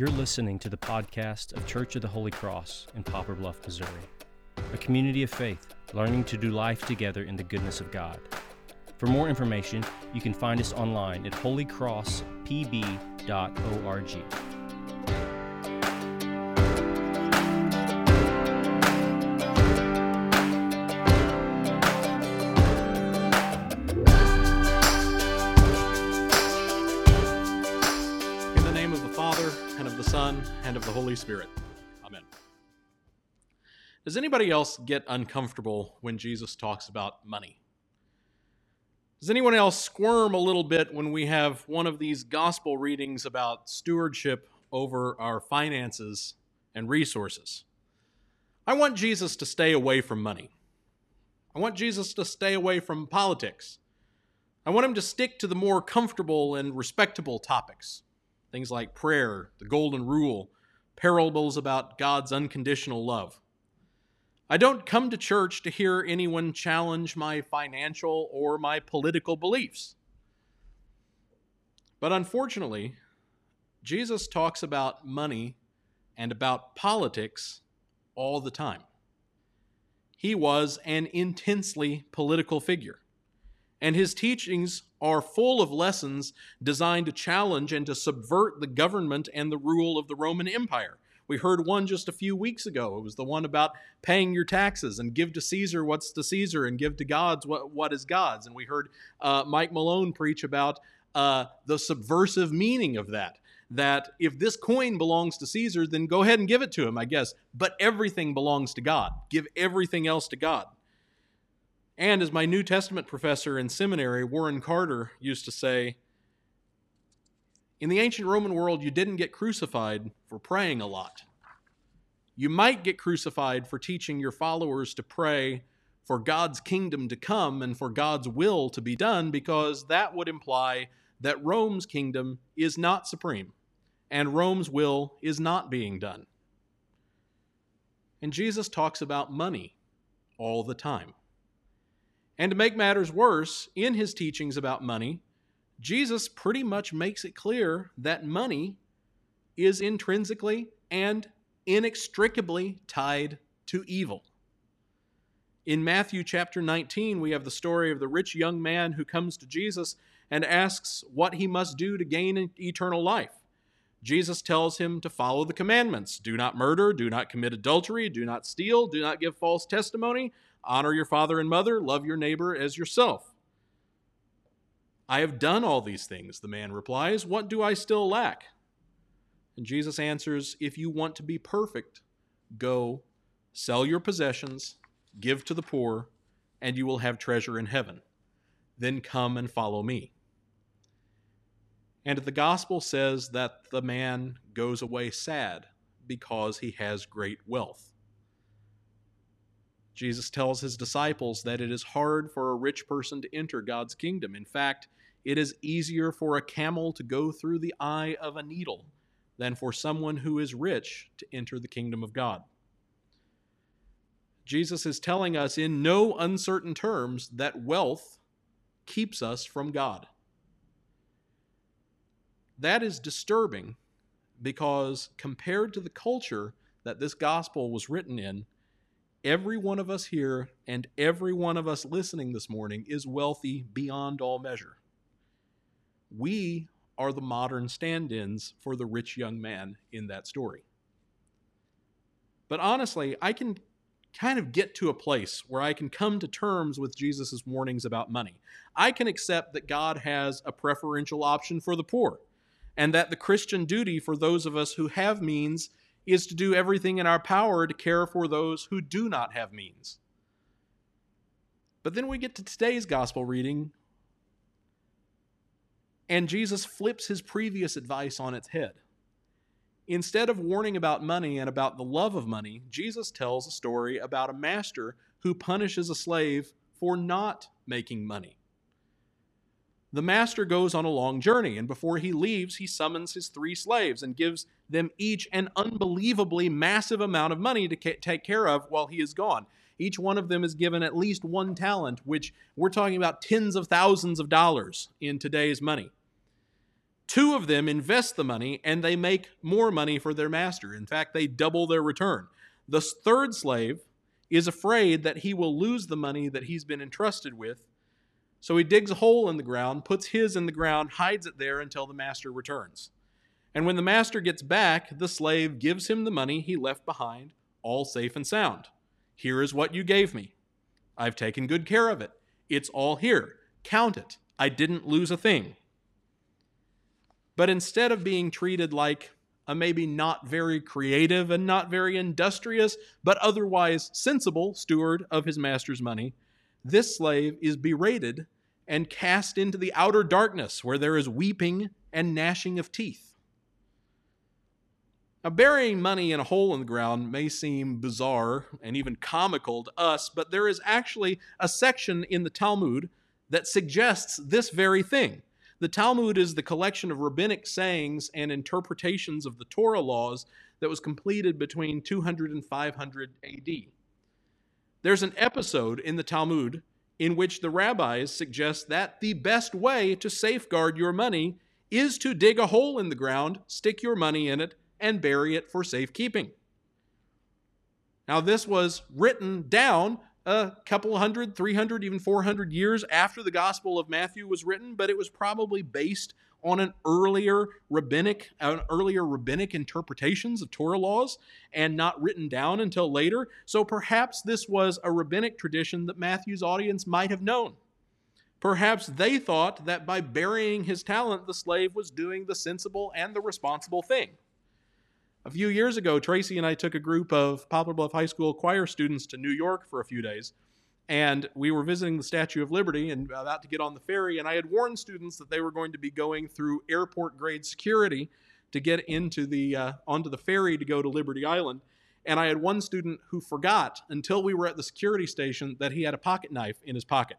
You're listening to the podcast of Church of the Holy Cross in Poplar Bluff, Missouri, a community of faith learning to do life together in the goodness of God. For more information, you can find us online at holycrosspb.org. the Holy Spirit. Amen. Does anybody else get uncomfortable when Jesus talks about money? Does anyone else squirm a little bit when we have one of these gospel readings about stewardship over our finances and resources? I want Jesus to stay away from money. I want Jesus to stay away from politics. I want him to stick to the more comfortable and respectable topics. Things like prayer, the golden rule, parables about God's unconditional love. I don't come to church to hear anyone challenge my financial or my political beliefs. But unfortunately, Jesus talks about money and about politics all the time. He was an intensely political figure and his teachings are full of lessons designed to challenge and to subvert the government and the rule of the Roman Empire. We heard one just a few weeks ago. It was the one about paying your taxes and give to Caesar what's to Caesar and give to God's what, what is God's. And we heard uh, Mike Malone preach about uh, the subversive meaning of that. That if this coin belongs to Caesar, then go ahead and give it to him, I guess. But everything belongs to God. Give everything else to God. And as my New Testament professor in seminary, Warren Carter, used to say, in the ancient Roman world, you didn't get crucified for praying a lot. You might get crucified for teaching your followers to pray for God's kingdom to come and for God's will to be done, because that would imply that Rome's kingdom is not supreme and Rome's will is not being done. And Jesus talks about money all the time. And to make matters worse, in his teachings about money, Jesus pretty much makes it clear that money is intrinsically and inextricably tied to evil. In Matthew chapter 19, we have the story of the rich young man who comes to Jesus and asks what he must do to gain eternal life. Jesus tells him to follow the commandments do not murder, do not commit adultery, do not steal, do not give false testimony, honor your father and mother, love your neighbor as yourself. I have done all these things, the man replies. What do I still lack? And Jesus answers, If you want to be perfect, go, sell your possessions, give to the poor, and you will have treasure in heaven. Then come and follow me. And the gospel says that the man goes away sad because he has great wealth. Jesus tells his disciples that it is hard for a rich person to enter God's kingdom. In fact, it is easier for a camel to go through the eye of a needle than for someone who is rich to enter the kingdom of God. Jesus is telling us in no uncertain terms that wealth keeps us from God. That is disturbing because compared to the culture that this gospel was written in, every one of us here and every one of us listening this morning is wealthy beyond all measure. We are the modern stand ins for the rich young man in that story. But honestly, I can kind of get to a place where I can come to terms with Jesus' warnings about money. I can accept that God has a preferential option for the poor, and that the Christian duty for those of us who have means is to do everything in our power to care for those who do not have means. But then we get to today's gospel reading, and Jesus flips his previous advice on its head. Instead of warning about money and about the love of money, Jesus tells a story about a master who punishes a slave for not making money. The master goes on a long journey, and before he leaves, he summons his three slaves and gives them each an unbelievably massive amount of money to ca- take care of while he is gone. Each one of them is given at least one talent, which we're talking about tens of thousands of dollars in today's money. Two of them invest the money and they make more money for their master. In fact, they double their return. The third slave is afraid that he will lose the money that he's been entrusted with. So he digs a hole in the ground, puts his in the ground, hides it there until the master returns. And when the master gets back, the slave gives him the money he left behind, all safe and sound. Here is what you gave me. I've taken good care of it. It's all here. Count it. I didn't lose a thing. But instead of being treated like a maybe not very creative and not very industrious, but otherwise sensible steward of his master's money, this slave is berated and cast into the outer darkness where there is weeping and gnashing of teeth. Now, burying money in a hole in the ground may seem bizarre and even comical to us, but there is actually a section in the Talmud that suggests this very thing. The Talmud is the collection of rabbinic sayings and interpretations of the Torah laws that was completed between 200 and 500 AD. There's an episode in the Talmud in which the rabbis suggest that the best way to safeguard your money is to dig a hole in the ground, stick your money in it, and bury it for safekeeping. Now, this was written down a couple hundred, 300, even 400 years after the Gospel of Matthew was written, but it was probably based on an earlier rabbinic, an earlier rabbinic interpretations of Torah laws and not written down until later. So perhaps this was a rabbinic tradition that Matthew's audience might have known. Perhaps they thought that by burying his talent, the slave was doing the sensible and the responsible thing. A few years ago, Tracy and I took a group of Poplar Bluff High School choir students to New York for a few days. And we were visiting the Statue of Liberty and about to get on the ferry. And I had warned students that they were going to be going through airport grade security to get into the uh, onto the ferry to go to Liberty Island. And I had one student who forgot until we were at the security station that he had a pocket knife in his pocket.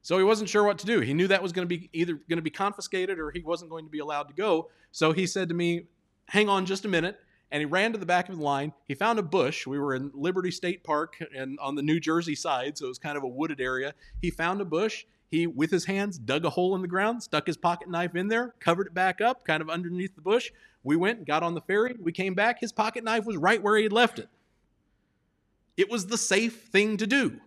So he wasn't sure what to do. He knew that was going to be either going to be confiscated or he wasn't going to be allowed to go. So he said to me, hang on just a minute. And he ran to the back of the line. He found a bush. We were in Liberty State Park and on the New Jersey side, so it was kind of a wooded area. He found a bush. He, with his hands, dug a hole in the ground, stuck his pocket knife in there, covered it back up, kind of underneath the bush. We went, got on the ferry. We came back. His pocket knife was right where he had left it. It was the safe thing to do.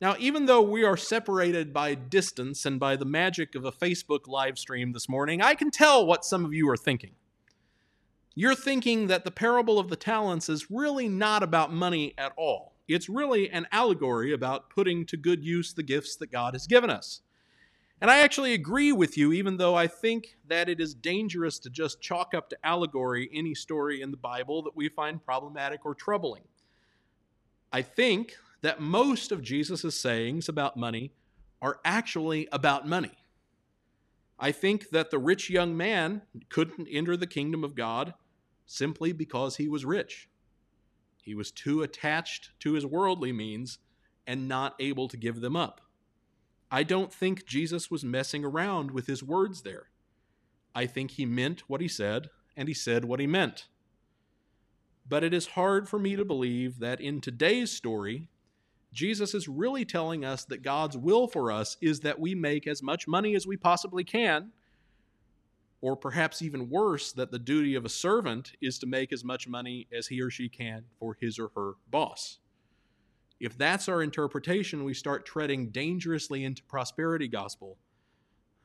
Now, even though we are separated by distance and by the magic of a Facebook live stream this morning, I can tell what some of you are thinking. You're thinking that the parable of the talents is really not about money at all. It's really an allegory about putting to good use the gifts that God has given us. And I actually agree with you, even though I think that it is dangerous to just chalk up to allegory any story in the Bible that we find problematic or troubling. I think that most of Jesus' sayings about money are actually about money. I think that the rich young man couldn't enter the kingdom of God simply because he was rich. He was too attached to his worldly means and not able to give them up. I don't think Jesus was messing around with his words there. I think he meant what he said, and he said what he meant. But it is hard for me to believe that in today's story, Jesus is really telling us that God's will for us is that we make as much money as we possibly can, or perhaps even worse, that the duty of a servant is to make as much money as he or she can for his or her boss. If that's our interpretation, we start treading dangerously into prosperity gospel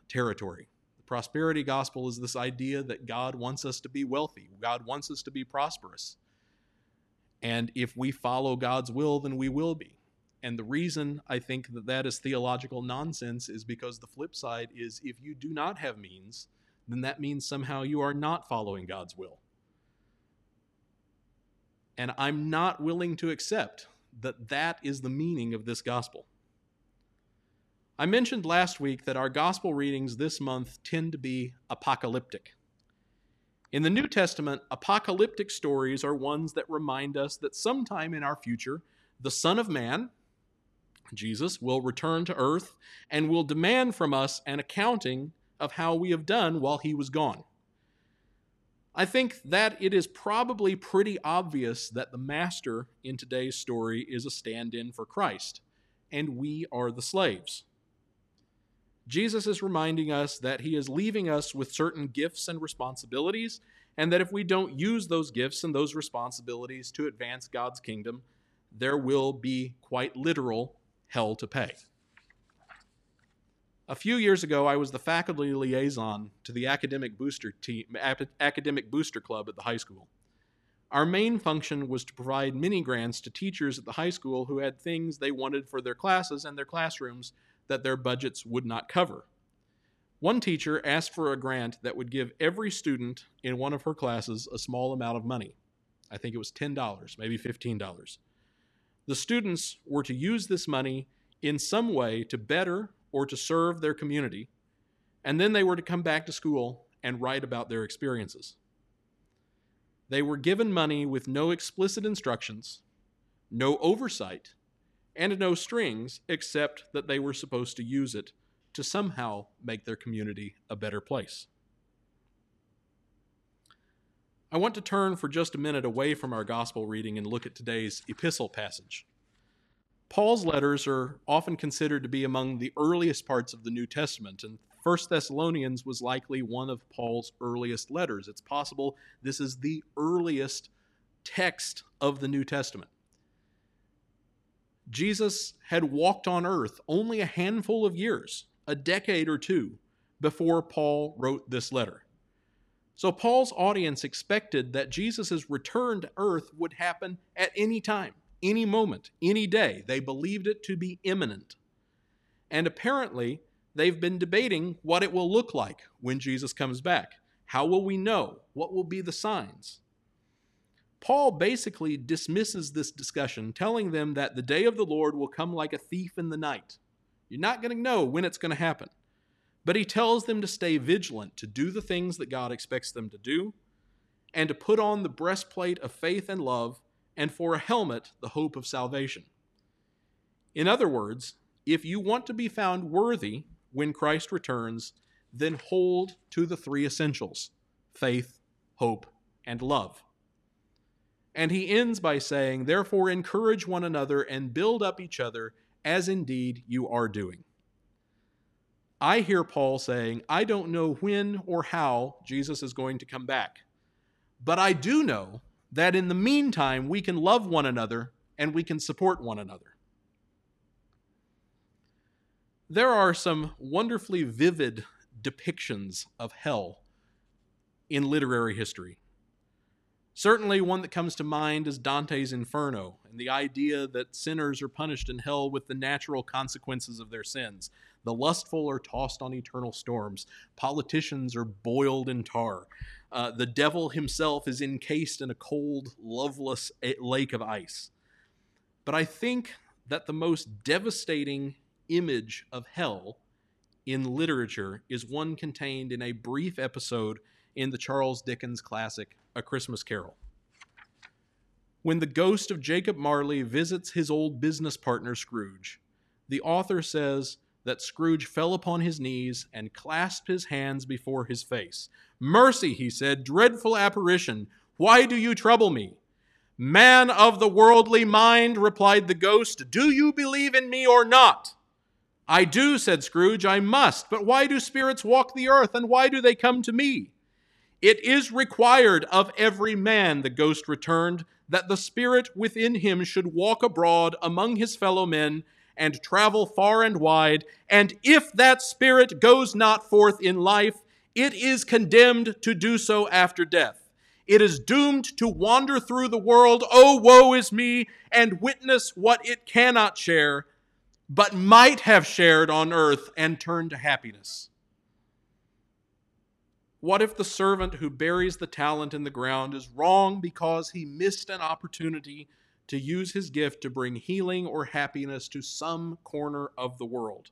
territory. The prosperity gospel is this idea that God wants us to be wealthy, God wants us to be prosperous. And if we follow God's will, then we will be. And the reason I think that that is theological nonsense is because the flip side is if you do not have means, then that means somehow you are not following God's will. And I'm not willing to accept that that is the meaning of this gospel. I mentioned last week that our gospel readings this month tend to be apocalyptic. In the New Testament, apocalyptic stories are ones that remind us that sometime in our future, the Son of Man, Jesus will return to earth and will demand from us an accounting of how we have done while he was gone. I think that it is probably pretty obvious that the master in today's story is a stand in for Christ, and we are the slaves. Jesus is reminding us that he is leaving us with certain gifts and responsibilities, and that if we don't use those gifts and those responsibilities to advance God's kingdom, there will be quite literal hell to pay. A few years ago, I was the faculty liaison to the academic booster team, academic booster club at the high school. Our main function was to provide mini grants to teachers at the high school who had things they wanted for their classes and their classrooms that their budgets would not cover. One teacher asked for a grant that would give every student in one of her classes a small amount of money. I think it was $10, maybe $15. The students were to use this money in some way to better or to serve their community, and then they were to come back to school and write about their experiences. They were given money with no explicit instructions, no oversight, and no strings except that they were supposed to use it to somehow make their community a better place. I want to turn for just a minute away from our gospel reading and look at today's epistle passage. Paul's letters are often considered to be among the earliest parts of the New Testament, and 1 Thessalonians was likely one of Paul's earliest letters. It's possible this is the earliest text of the New Testament. Jesus had walked on earth only a handful of years, a decade or two, before Paul wrote this letter. So Paul's audience expected that Jesus' return to earth would happen at any time, any moment, any day. They believed it to be imminent. And apparently, they've been debating what it will look like when Jesus comes back. How will we know? What will be the signs? Paul basically dismisses this discussion, telling them that the day of the Lord will come like a thief in the night. You're not going to know when it's going to happen. But he tells them to stay vigilant, to do the things that God expects them to do, and to put on the breastplate of faith and love, and for a helmet, the hope of salvation. In other words, if you want to be found worthy when Christ returns, then hold to the three essentials faith, hope, and love. And he ends by saying, Therefore, encourage one another and build up each other, as indeed you are doing. I hear Paul saying, I don't know when or how Jesus is going to come back, but I do know that in the meantime we can love one another and we can support one another. There are some wonderfully vivid depictions of hell in literary history. Certainly, one that comes to mind is Dante's Inferno and the idea that sinners are punished in hell with the natural consequences of their sins. The lustful are tossed on eternal storms, politicians are boiled in tar. Uh, the devil himself is encased in a cold, loveless lake of ice. But I think that the most devastating image of hell in literature is one contained in a brief episode in the Charles Dickens classic A Christmas Carol. When the ghost of Jacob Marley visits his old business partner Scrooge, the author says that Scrooge fell upon his knees and clasped his hands before his face. Mercy, he said, dreadful apparition, why do you trouble me? Man of the worldly mind, replied the ghost, do you believe in me or not? I do, said Scrooge, I must. But why do spirits walk the earth, and why do they come to me? It is required of every man, the ghost returned, that the spirit within him should walk abroad among his fellow men and travel far and wide. And if that spirit goes not forth in life, it is condemned to do so after death. It is doomed to wander through the world, oh, woe is me, and witness what it cannot share, but might have shared on earth and turn to happiness. What if the servant who buries the talent in the ground is wrong because he missed an opportunity to use his gift to bring healing or happiness to some corner of the world?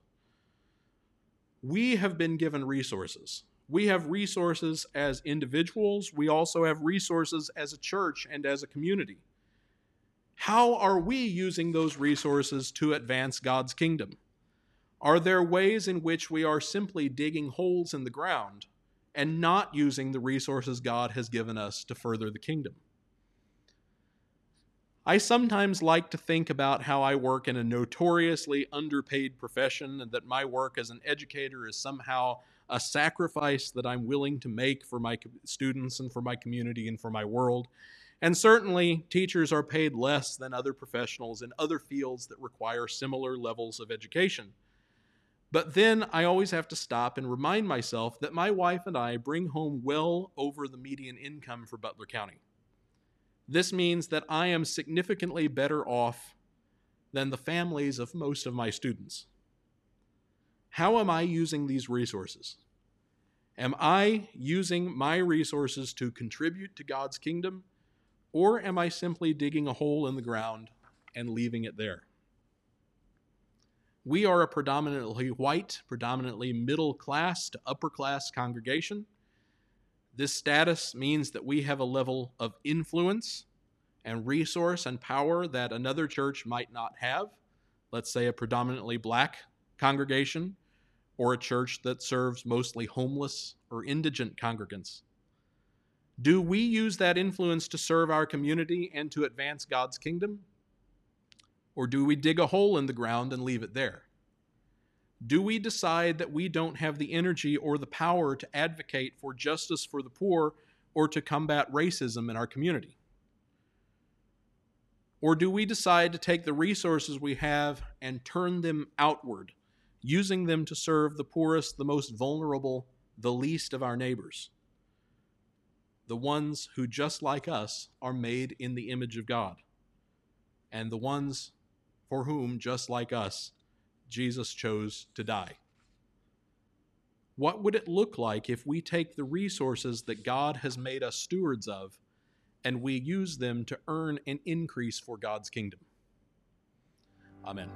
We have been given resources. We have resources as individuals, we also have resources as a church and as a community. How are we using those resources to advance God's kingdom? Are there ways in which we are simply digging holes in the ground and not using the resources God has given us to further the kingdom. I sometimes like to think about how I work in a notoriously underpaid profession and that my work as an educator is somehow a sacrifice that I'm willing to make for my students and for my community and for my world. And certainly, teachers are paid less than other professionals in other fields that require similar levels of education. But then I always have to stop and remind myself that my wife and I bring home well over the median income for Butler County. This means that I am significantly better off than the families of most of my students. How am I using these resources? Am I using my resources to contribute to God's kingdom, or am I simply digging a hole in the ground and leaving it there? We are a predominantly white, predominantly middle class to upper class congregation. This status means that we have a level of influence and resource and power that another church might not have. Let's say a predominantly black congregation or a church that serves mostly homeless or indigent congregants. Do we use that influence to serve our community and to advance God's kingdom? Or do we dig a hole in the ground and leave it there? Do we decide that we don't have the energy or the power to advocate for justice for the poor or to combat racism in our community? Or do we decide to take the resources we have and turn them outward, using them to serve the poorest, the most vulnerable, the least of our neighbors? the ones who, just like us, are made in the image of God, and the ones for whom, just like us, Jesus chose to die. What would it look like if we take the resources that God has made us stewards of and we use them to earn an increase for God's kingdom? Amen.